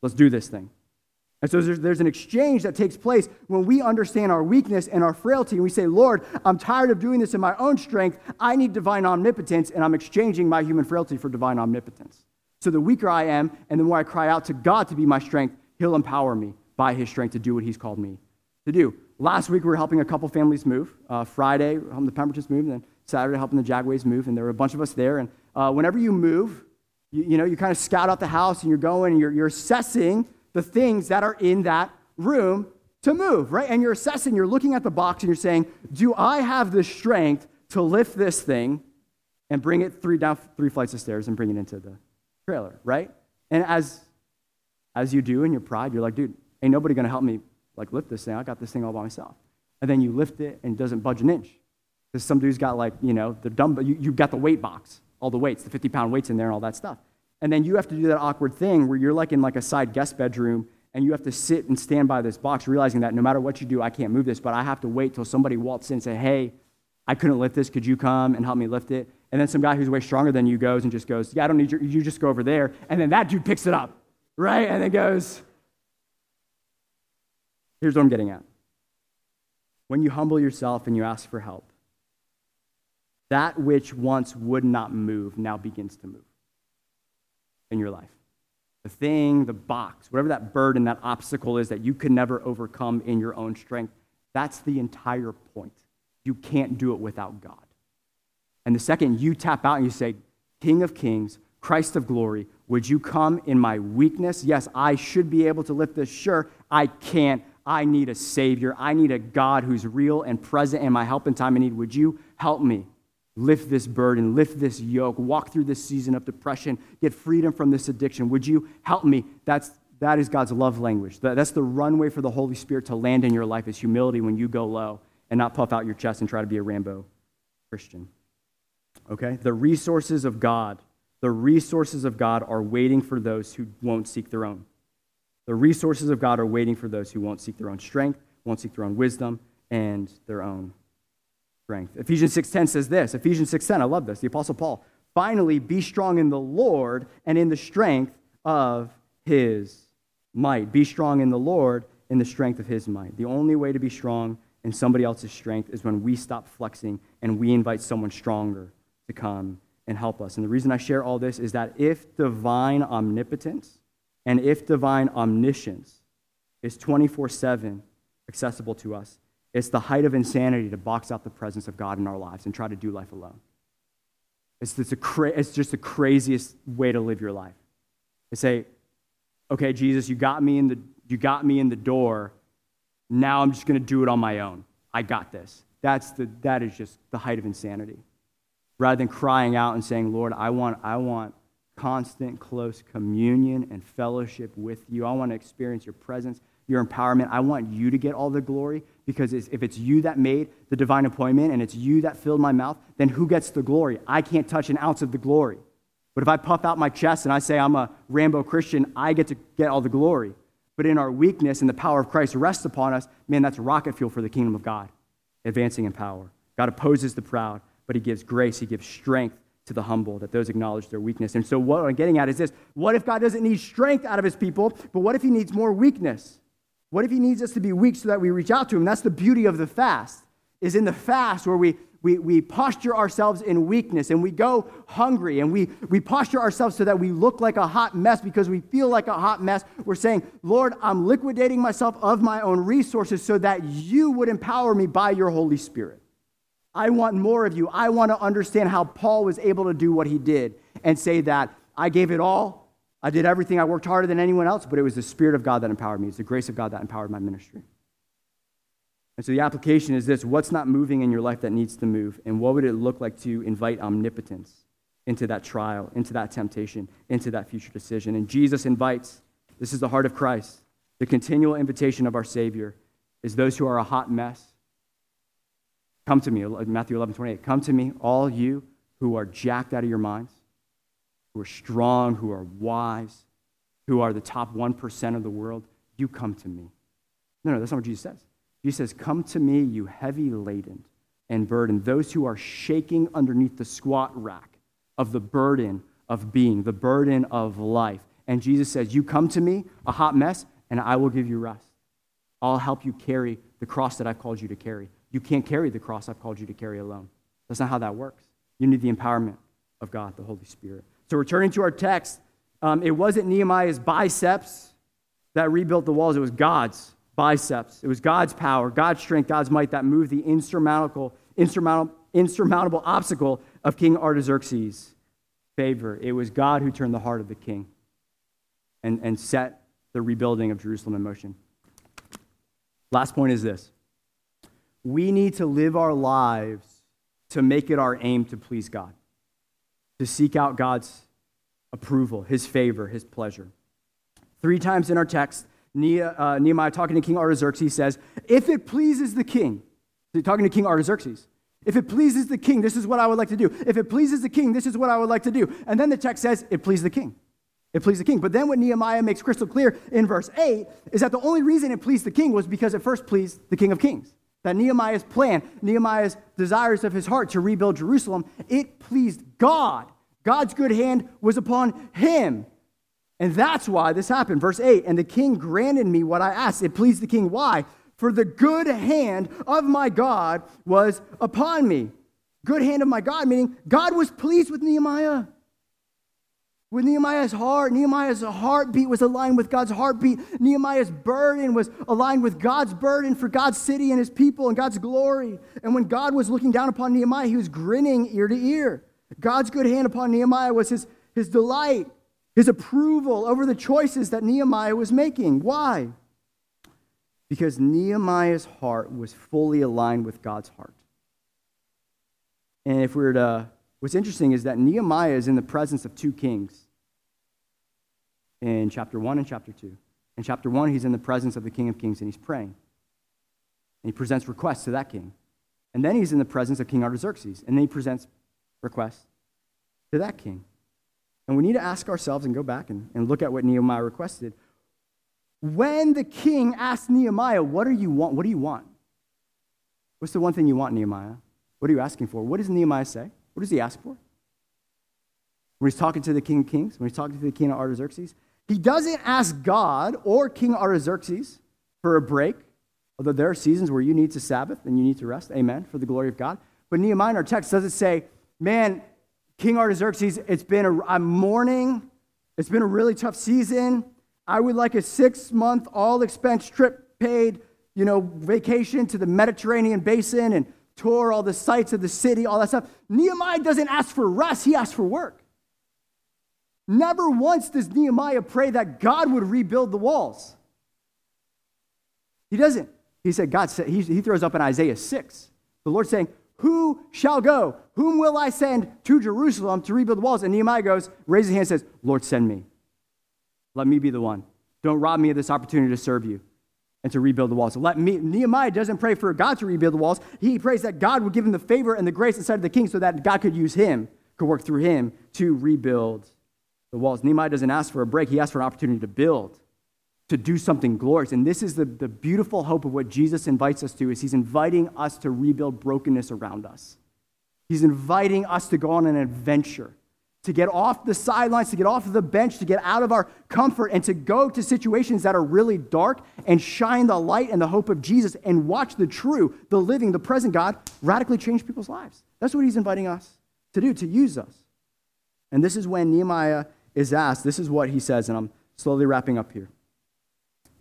Let's do this thing. And so there's, there's, an exchange that takes place when we understand our weakness and our frailty, and we say, Lord, I'm tired of doing this in my own strength. I need divine omnipotence, and I'm exchanging my human frailty for divine omnipotence. So the weaker I am, and the more I cry out to God to be my strength, He'll empower me by His strength to do what He's called me to do. Last week, we were helping a couple families move. Uh, Friday, helping the Pembertons move, and then Saturday, helping the Jagways move, and there were a bunch of us there. And uh, whenever you move, you, you know, you kind of scout out the house and you're going and you're, you're assessing the things that are in that room to move, right? And you're assessing, you're looking at the box and you're saying, do I have the strength to lift this thing and bring it three down three flights of stairs and bring it into the trailer, right? And as as you do in your pride, you're like, dude, ain't nobody gonna help me like lift this thing. I got this thing all by myself. And then you lift it and it doesn't budge an inch. Because some dude's got like, you know, the dumbbell, you, you've got the weight box all the weights, the 50 pound weights in there and all that stuff. And then you have to do that awkward thing where you're like in like a side guest bedroom and you have to sit and stand by this box realizing that no matter what you do, I can't move this, but I have to wait till somebody walks in and say, hey, I couldn't lift this. Could you come and help me lift it? And then some guy who's way stronger than you goes and just goes, yeah, I don't need you. You just go over there. And then that dude picks it up, right? And then goes, here's what I'm getting at. When you humble yourself and you ask for help, that which once would not move now begins to move in your life. The thing, the box, whatever that burden, that obstacle is that you can never overcome in your own strength, that's the entire point. You can't do it without God. And the second you tap out and you say, King of kings, Christ of glory, would you come in my weakness? Yes, I should be able to lift this. Sure, I can't. I need a Savior. I need a God who's real and present in my help in time of need. Would you help me? Lift this burden, lift this yoke, walk through this season of depression, get freedom from this addiction. Would you help me? That's, that is God's love language. That's the runway for the Holy Spirit to land in your life is humility when you go low and not puff out your chest and try to be a Rambo Christian. Okay? The resources of God, the resources of God are waiting for those who won't seek their own. The resources of God are waiting for those who won't seek their own strength, won't seek their own wisdom, and their own strength. Ephesians 6:10 says this. Ephesians 6:10, I love this. The apostle Paul, "Finally be strong in the Lord and in the strength of his might." Be strong in the Lord in the strength of his might. The only way to be strong in somebody else's strength is when we stop flexing and we invite someone stronger to come and help us. And the reason I share all this is that if divine omnipotence and if divine omniscience is 24 7 accessible to us, it's the height of insanity to box out the presence of God in our lives and try to do life alone. It's, a cra- it's just the craziest way to live your life. They say, okay, Jesus, you got me in the, you got me in the door. Now I'm just going to do it on my own. I got this. That's the, that is just the height of insanity. Rather than crying out and saying, Lord, I want, I want constant, close communion and fellowship with you. I want to experience your presence your empowerment. I want you to get all the glory because if it's you that made the divine appointment and it's you that filled my mouth, then who gets the glory? I can't touch an ounce of the glory. But if I puff out my chest and I say I'm a Rambo Christian, I get to get all the glory. But in our weakness and the power of Christ rests upon us, man, that's rocket fuel for the kingdom of God, advancing in power. God opposes the proud, but he gives grace, he gives strength to the humble, that those acknowledge their weakness. And so, what I'm getting at is this what if God doesn't need strength out of his people, but what if he needs more weakness? What if he needs us to be weak so that we reach out to him? That's the beauty of the fast, is in the fast where we, we, we posture ourselves in weakness and we go hungry and we, we posture ourselves so that we look like a hot mess because we feel like a hot mess. We're saying, Lord, I'm liquidating myself of my own resources so that you would empower me by your Holy Spirit. I want more of you. I want to understand how Paul was able to do what he did and say that I gave it all. I did everything. I worked harder than anyone else, but it was the Spirit of God that empowered me. It's the grace of God that empowered my ministry. And so the application is this what's not moving in your life that needs to move? And what would it look like to invite omnipotence into that trial, into that temptation, into that future decision? And Jesus invites this is the heart of Christ. The continual invitation of our Savior is those who are a hot mess Come to me, Matthew 11, 28. Come to me, all you who are jacked out of your minds, who are strong, who are wise, who are the top 1% of the world. You come to me. No, no, that's not what Jesus says. Jesus says, Come to me, you heavy laden and burdened, those who are shaking underneath the squat rack of the burden of being, the burden of life. And Jesus says, You come to me, a hot mess, and I will give you rest. I'll help you carry the cross that I've called you to carry. You can't carry the cross I've called you to carry alone. That's not how that works. You need the empowerment of God, the Holy Spirit. So, returning to our text, um, it wasn't Nehemiah's biceps that rebuilt the walls, it was God's biceps. It was God's power, God's strength, God's might that moved the insurmountable, insurmountable, insurmountable obstacle of King Artaxerxes' favor. It was God who turned the heart of the king and, and set the rebuilding of Jerusalem in motion. Last point is this we need to live our lives to make it our aim to please God, to seek out God's approval, his favor, his pleasure. Three times in our text, uh, Nehemiah, talking to King Artaxerxes, says, If it pleases the king, talking to King Artaxerxes, if it pleases the king, this is what I would like to do. If it pleases the king, this is what I would like to do. And then the text says, It pleased the king. It pleased the king. But then what Nehemiah makes crystal clear in verse 8 is that the only reason it pleased the king was because it first pleased the king of kings. That Nehemiah's plan, Nehemiah's desires of his heart to rebuild Jerusalem, it pleased God. God's good hand was upon him. And that's why this happened. Verse 8 And the king granted me what I asked. It pleased the king. Why? For the good hand of my God was upon me. Good hand of my God, meaning God was pleased with Nehemiah. With Nehemiah's heart, Nehemiah's heartbeat was aligned with God's heartbeat. Nehemiah's burden was aligned with God's burden for God's city and his people and God's glory. And when God was looking down upon Nehemiah, he was grinning ear to ear. God's good hand upon Nehemiah was his, his delight, his approval over the choices that Nehemiah was making. Why? Because Nehemiah's heart was fully aligned with God's heart. And if we were to What's interesting is that Nehemiah is in the presence of two kings in chapter 1 and chapter 2. In chapter 1, he's in the presence of the King of Kings and he's praying. And he presents requests to that king. And then he's in the presence of King Artaxerxes. And then he presents requests to that king. And we need to ask ourselves and go back and, and look at what Nehemiah requested. When the king asked Nehemiah, What do you want? What do you want? What's the one thing you want, Nehemiah? What are you asking for? What does Nehemiah say? What does he ask for? When he's talking to the king of kings, when he's talking to the king of Artaxerxes, he doesn't ask God or King Artaxerxes for a break, although there are seasons where you need to Sabbath and you need to rest. Amen, for the glory of God. But Nehemiah in our text doesn't say, man, King Artaxerxes, it's been a, I'm mourning. It's been a really tough season. I would like a six month all expense trip paid, you know, vacation to the Mediterranean basin and tour all the sites of the city, all that stuff. Nehemiah doesn't ask for rest, he asks for work. Never once does Nehemiah pray that God would rebuild the walls. He doesn't. He said, God said, he, he throws up in Isaiah 6. The Lord saying, Who shall go? Whom will I send to Jerusalem to rebuild the walls? And Nehemiah goes, raises his hand and says, Lord, send me. Let me be the one. Don't rob me of this opportunity to serve you and to rebuild the walls. So let me, Nehemiah doesn't pray for God to rebuild the walls. He prays that God would give him the favor and the grace inside of the king so that God could use him, could work through him to rebuild the walls. Nehemiah doesn't ask for a break, he asks for an opportunity to build, to do something glorious. And this is the, the beautiful hope of what Jesus invites us to is he's inviting us to rebuild brokenness around us. He's inviting us to go on an adventure, to get off the sidelines, to get off the bench, to get out of our comfort, and to go to situations that are really dark and shine the light and the hope of Jesus and watch the true, the living, the present God radically change people's lives. That's what he's inviting us to do, to use us. And this is when Nehemiah is asked, this is what he says, and I'm slowly wrapping up here.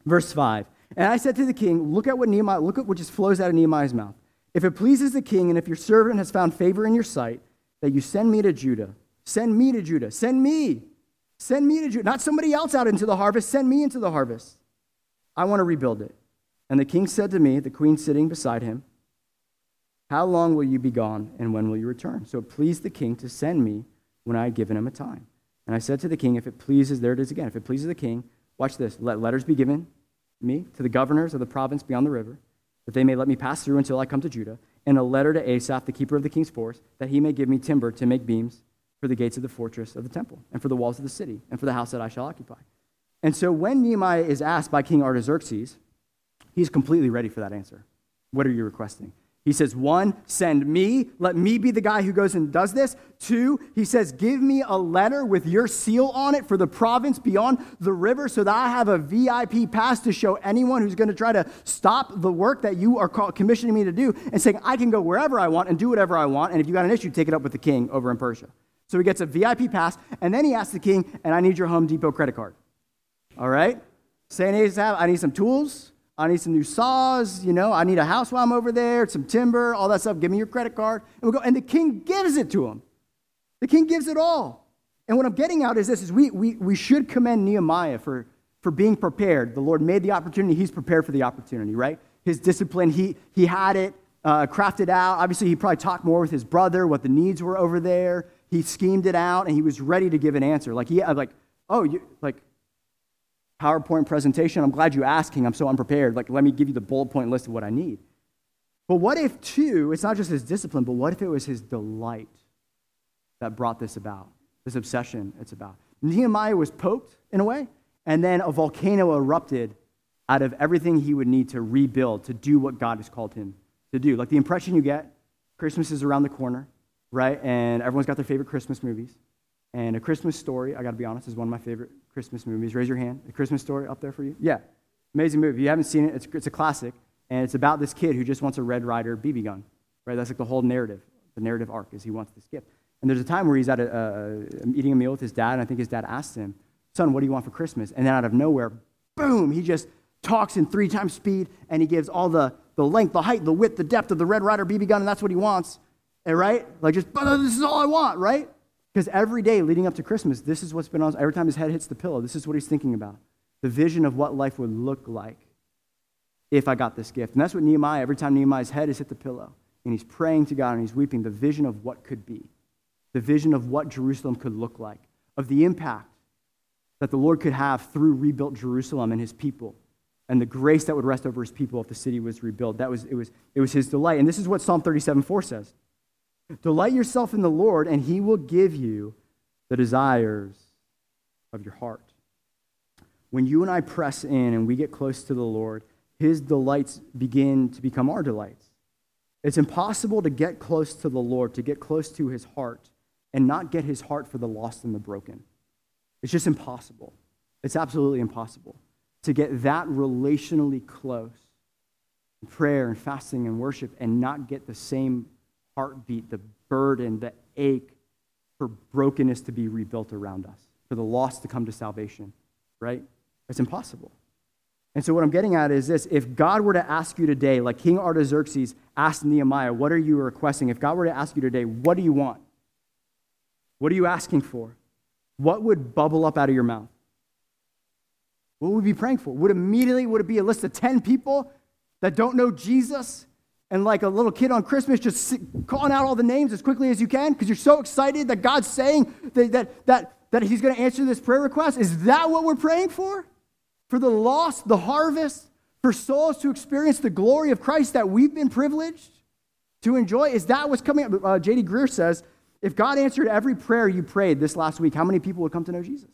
Verse 5. And I said to the king, Look at what Nehemiah, look at what just flows out of Nehemiah's mouth. If it pleases the king, and if your servant has found favor in your sight, that you send me to Judah, send me to Judah, send me, send me to Judah, not somebody else out into the harvest, send me into the harvest. I want to rebuild it. And the king said to me, the queen sitting beside him, How long will you be gone, and when will you return? So it pleased the king to send me when I had given him a time. And I said to the king, If it pleases, there it is again, if it pleases the king, watch this, let letters be given me to the governors of the province beyond the river, that they may let me pass through until I come to Judah, and a letter to Asaph, the keeper of the king's force, that he may give me timber to make beams for the gates of the fortress of the temple, and for the walls of the city, and for the house that I shall occupy. And so when Nehemiah is asked by King Artaxerxes, he's completely ready for that answer. What are you requesting? He says, one, send me. Let me be the guy who goes and does this. Two, he says, give me a letter with your seal on it for the province beyond the river so that I have a VIP pass to show anyone who's going to try to stop the work that you are commissioning me to do and saying, I can go wherever I want and do whatever I want. And if you got an issue, take it up with the king over in Persia. So he gets a VIP pass. And then he asks the king, and I need your Home Depot credit card. All right? Saying, I need some tools. I need some new saws, you know, I need a house while I'm over there, some timber, all that stuff. Give me your credit card. And we go, and the king gives it to him. The king gives it all. And what I'm getting out is this is we, we, we should commend Nehemiah for, for being prepared. The Lord made the opportunity, he's prepared for the opportunity, right? His discipline, he, he had it uh, crafted out. Obviously, he probably talked more with his brother, what the needs were over there. He schemed it out, and he was ready to give an answer. Like, he, uh, like, oh, you, like, PowerPoint presentation. I'm glad you're asking. I'm so unprepared. Like, let me give you the bullet point list of what I need. But what if, too, it's not just his discipline, but what if it was his delight that brought this about, this obsession it's about? Nehemiah was poked in a way, and then a volcano erupted out of everything he would need to rebuild, to do what God has called him to do. Like the impression you get Christmas is around the corner, right? And everyone's got their favorite Christmas movies. And A Christmas Story, I got to be honest, is one of my favorite Christmas movies. Raise your hand. A Christmas Story up there for you? Yeah. Amazing movie. If you haven't seen it, it's, it's a classic. And it's about this kid who just wants a Red Ryder BB gun. Right? That's like the whole narrative. The narrative arc is he wants this gift. And there's a time where he's at a, a, eating a meal with his dad, and I think his dad asks him, Son, what do you want for Christmas? And then out of nowhere, boom, he just talks in three times speed, and he gives all the, the length, the height, the width, the depth of the Red Ryder BB gun, and that's what he wants. And, right? Like, just, this is all I want, right? Because every day leading up to Christmas, this is what's been on. Every time his head hits the pillow, this is what he's thinking about the vision of what life would look like if I got this gift. And that's what Nehemiah, every time Nehemiah's head is hit the pillow, and he's praying to God and he's weeping, the vision of what could be, the vision of what Jerusalem could look like, of the impact that the Lord could have through rebuilt Jerusalem and his people, and the grace that would rest over his people if the city was rebuilt. That was, it, was, it was his delight. And this is what Psalm 37 4 says. Delight yourself in the Lord, and he will give you the desires of your heart. When you and I press in and we get close to the Lord, his delights begin to become our delights. It's impossible to get close to the Lord, to get close to his heart, and not get his heart for the lost and the broken. It's just impossible. It's absolutely impossible to get that relationally close in prayer and fasting and worship and not get the same heartbeat, the burden, the ache for brokenness to be rebuilt around us, for the lost to come to salvation, right? It's impossible. And so, what I'm getting at is this if God were to ask you today, like King Artaxerxes asked Nehemiah, what are you requesting? If God were to ask you today, what do you want? What are you asking for? What would bubble up out of your mouth? What would we be praying for? Would immediately would it be a list of 10 people that don't know Jesus and like a little kid on Christmas, just calling out all the names as quickly as you can because you're so excited that God's saying that, that, that, that He's going to answer this prayer request? Is that what we're praying for? For the lost, the harvest, for souls to experience the glory of Christ that we've been privileged to enjoy? Is that what's coming up? Uh, J.D. Greear says If God answered every prayer you prayed this last week, how many people would come to know Jesus?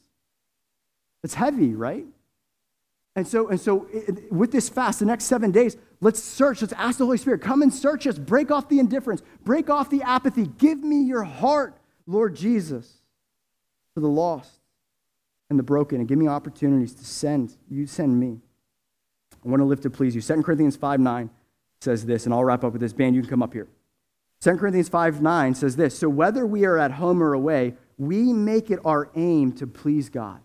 It's heavy, right? And so, and so with this fast, the next seven days, let's search. Let's ask the Holy Spirit, come and search us. Break off the indifference. Break off the apathy. Give me your heart, Lord Jesus, for the lost and the broken. And give me opportunities to send. You send me. I want to live to please you. 2 Corinthians 5 9 says this, and I'll wrap up with this. Band, you can come up here. 2 Corinthians 5 9 says this So whether we are at home or away, we make it our aim to please God.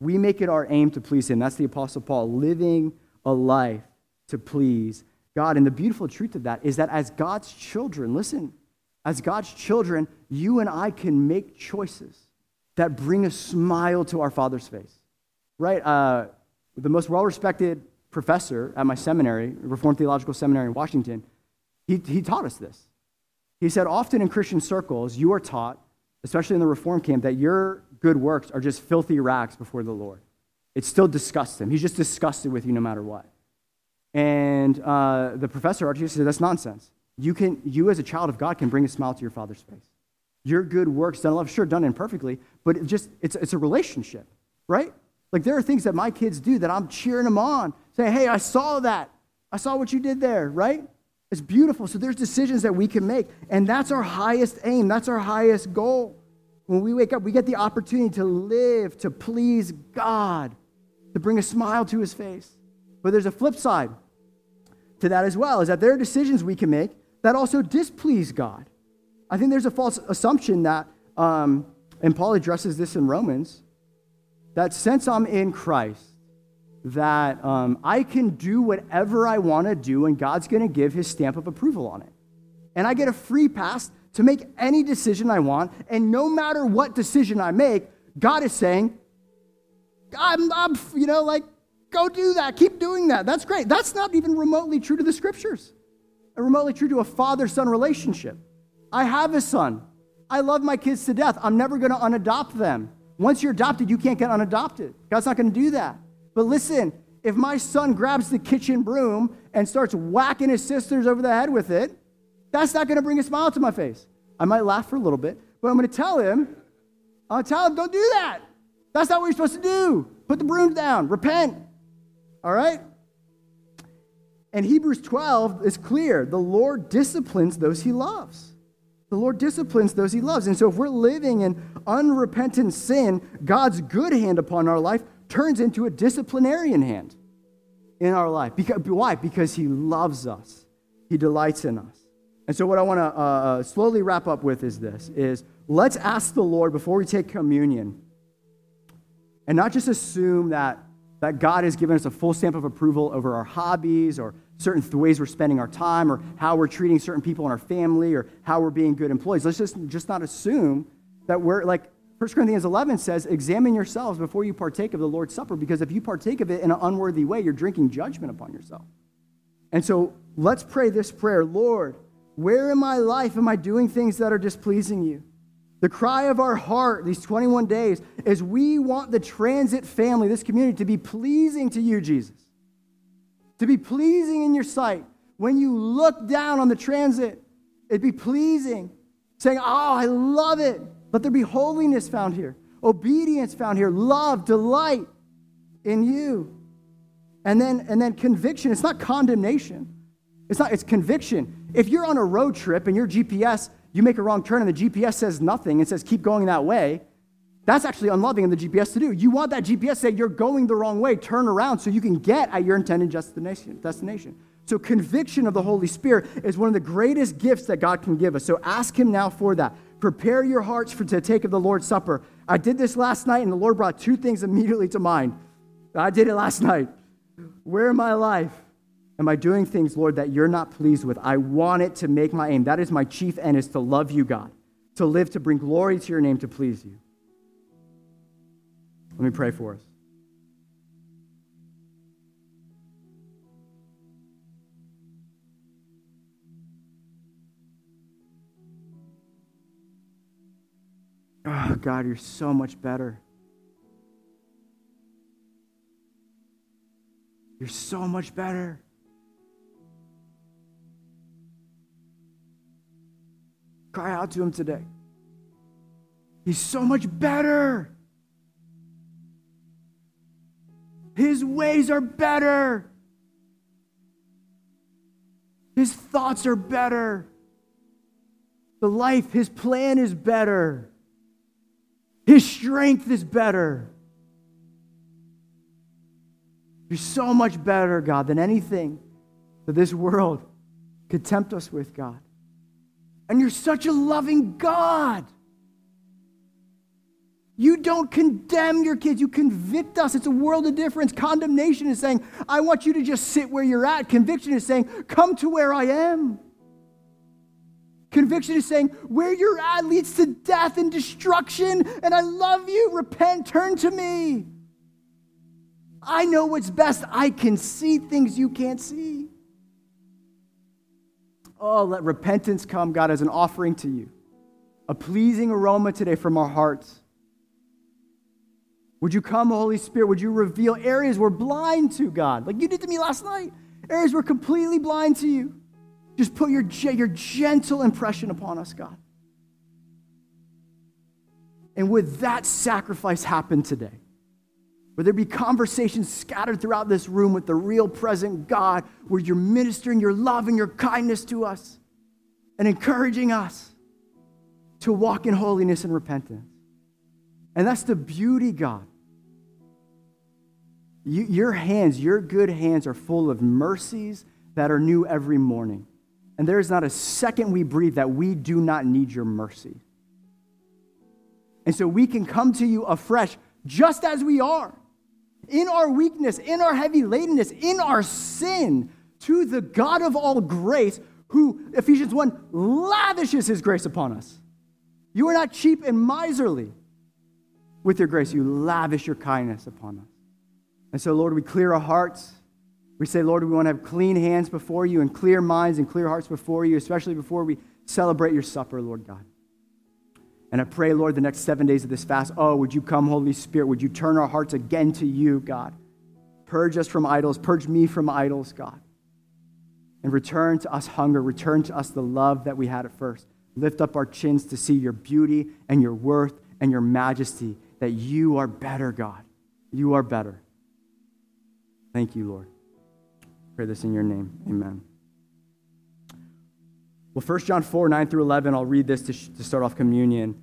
We make it our aim to please Him. That's the Apostle Paul, living a life to please God. And the beautiful truth of that is that as God's children, listen, as God's children, you and I can make choices that bring a smile to our Father's face. Right? Uh, the most well respected professor at my seminary, Reformed Theological Seminary in Washington, he, he taught us this. He said, Often in Christian circles, you are taught, especially in the Reform camp, that your good works are just filthy rags before the Lord. It still disgusts him. He's just disgusted with you no matter what. And uh, the professor, Archie, said, That's nonsense. You, can, you, as a child of God, can bring a smile to your father's face. Your good works done love, sure, done imperfectly, but it just it's, it's a relationship, right? Like there are things that my kids do that I'm cheering them on, saying, Hey, I saw that. I saw what you did there, right? It's beautiful. So there's decisions that we can make, and that's our highest aim. That's our highest goal. When we wake up, we get the opportunity to live, to please God, to bring a smile to his face. But there's a flip side to that as well, is that there are decisions we can make that also displease God. I think there's a false assumption that, um, and Paul addresses this in Romans, that since I'm in Christ, that um, I can do whatever I want to do and God's going to give his stamp of approval on it. And I get a free pass to make any decision I want. And no matter what decision I make, God is saying, I'm, I'm, you know, like, go do that. Keep doing that. That's great. That's not even remotely true to the scriptures, and remotely true to a father son relationship. I have a son. I love my kids to death. I'm never going to unadopt them. Once you're adopted, you can't get unadopted. God's not going to do that. But listen, if my son grabs the kitchen broom and starts whacking his sisters over the head with it, that's not going to bring a smile to my face. I might laugh for a little bit, but I'm going to tell him, I'll tell him, don't do that. That's not what you're supposed to do. Put the broom down, repent. All right? And Hebrews 12 is clear the Lord disciplines those he loves. The Lord disciplines those he loves. And so if we're living in unrepentant sin, God's good hand upon our life turns into a disciplinarian hand in our life. Because, why? Because he loves us. He delights in us. And so what I want to uh, uh, slowly wrap up with is this is let's ask the Lord before we take communion and not just assume that that God has given us a full stamp of approval over our hobbies or certain ways we're spending our time or how we're treating certain people in our family or how we're being good employees. Let's just, just not assume that we're like 1 Corinthians 11 says, Examine yourselves before you partake of the Lord's Supper, because if you partake of it in an unworthy way, you're drinking judgment upon yourself. And so let's pray this prayer Lord, where in my life am I doing things that are displeasing you? The cry of our heart these 21 days is we want the transit family, this community, to be pleasing to you, Jesus. To be pleasing in your sight. When you look down on the transit, it'd be pleasing, saying, Oh, I love it. Let there be holiness found here, obedience found here, love, delight in you. And then, and then conviction. It's not condemnation. It's not, it's conviction. If you're on a road trip and your GPS you make a wrong turn and the GPS says nothing and says keep going that way, that's actually unloving in the GPS to do. You want that GPS to say you're going the wrong way, turn around so you can get at your intended destination. destination. So, conviction of the Holy Spirit is one of the greatest gifts that God can give us. So, ask Him now for that. Prepare your hearts for, to take of the Lord's Supper. I did this last night, and the Lord brought two things immediately to mind. I did it last night. Where in my life Am I doing things, Lord, that you're not pleased with? I want it to make my aim. That is my chief end, is to love you, God, to live to bring glory to your name, to please you. Let me pray for us. Oh, God, you're so much better. You're so much better. Cry out to Him today. He's so much better. His ways are better. His thoughts are better. The life, his plan is better. His strength is better. You're so much better, God, than anything that this world could tempt us with, God. And you're such a loving God. You don't condemn your kids, you convict us. It's a world of difference. Condemnation is saying, I want you to just sit where you're at. Conviction is saying, come to where I am. Conviction is saying, where you're at leads to death and destruction, and I love you. Repent, turn to me. I know what's best. I can see things you can't see. Oh, let repentance come, God, as an offering to you, a pleasing aroma today from our hearts. Would you come, Holy Spirit? Would you reveal areas we're blind to, God, like you did to me last night? Areas we're completely blind to you. Just put your, your gentle impression upon us, God. And would that sacrifice happen today? Would there be conversations scattered throughout this room with the real present God where you're ministering your love and your kindness to us and encouraging us to walk in holiness and repentance? And that's the beauty, God. You, your hands, your good hands, are full of mercies that are new every morning. And there is not a second we breathe that we do not need your mercy. And so we can come to you afresh just as we are in our weakness, in our heavy ladenness, in our sin, to the God of all grace, who, Ephesians 1, lavishes his grace upon us. You are not cheap and miserly. With your grace, you lavish your kindness upon us. And so, Lord, we clear our hearts. We say, Lord, we want to have clean hands before you and clear minds and clear hearts before you, especially before we celebrate your supper, Lord God. And I pray, Lord, the next seven days of this fast, oh, would you come, Holy Spirit? Would you turn our hearts again to you, God? Purge us from idols, purge me from idols, God. And return to us hunger, return to us the love that we had at first. Lift up our chins to see your beauty and your worth and your majesty, that you are better, God. You are better. Thank you, Lord. Pray this in your name. Amen. Well, 1 John 4, 9 through 11, I'll read this to, sh- to start off communion.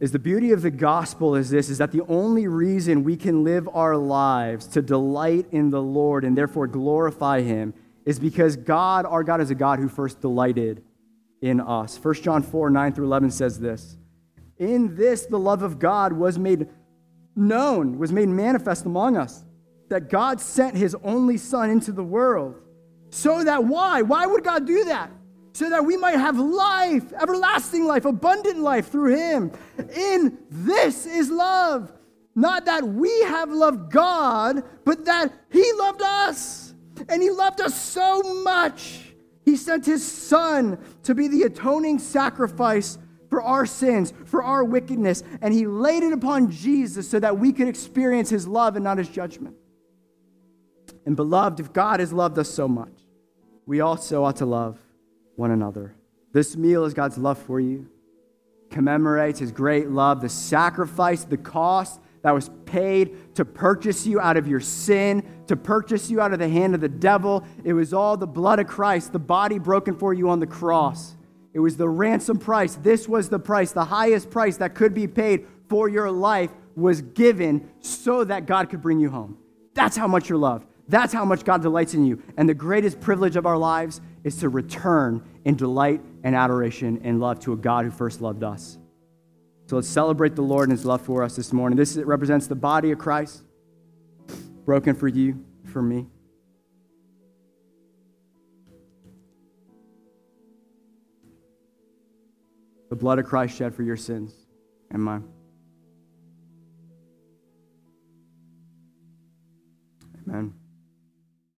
Is the beauty of the gospel is this is that the only reason we can live our lives to delight in the Lord and therefore glorify him is because God, our God, is a God who first delighted in us. 1 John 4, 9 through 11 says this In this, the love of God was made known, was made manifest among us, that God sent his only Son into the world. So that why? Why would God do that? So that we might have life, everlasting life, abundant life through him. In this is love. Not that we have loved God, but that he loved us. And he loved us so much. He sent his son to be the atoning sacrifice for our sins, for our wickedness. And he laid it upon Jesus so that we could experience his love and not his judgment. And beloved, if God has loved us so much, we also ought to love one another. This meal is God's love for you, commemorates his great love, the sacrifice, the cost that was paid to purchase you out of your sin, to purchase you out of the hand of the devil. It was all the blood of Christ, the body broken for you on the cross. It was the ransom price. This was the price, the highest price that could be paid for your life was given so that God could bring you home. That's how much you're loved. That's how much God delights in you. And the greatest privilege of our lives is to return in delight and adoration and love to a God who first loved us. So let's celebrate the Lord and his love for us this morning. This represents the body of Christ, broken for you, for me. The blood of Christ shed for your sins and mine. Amen.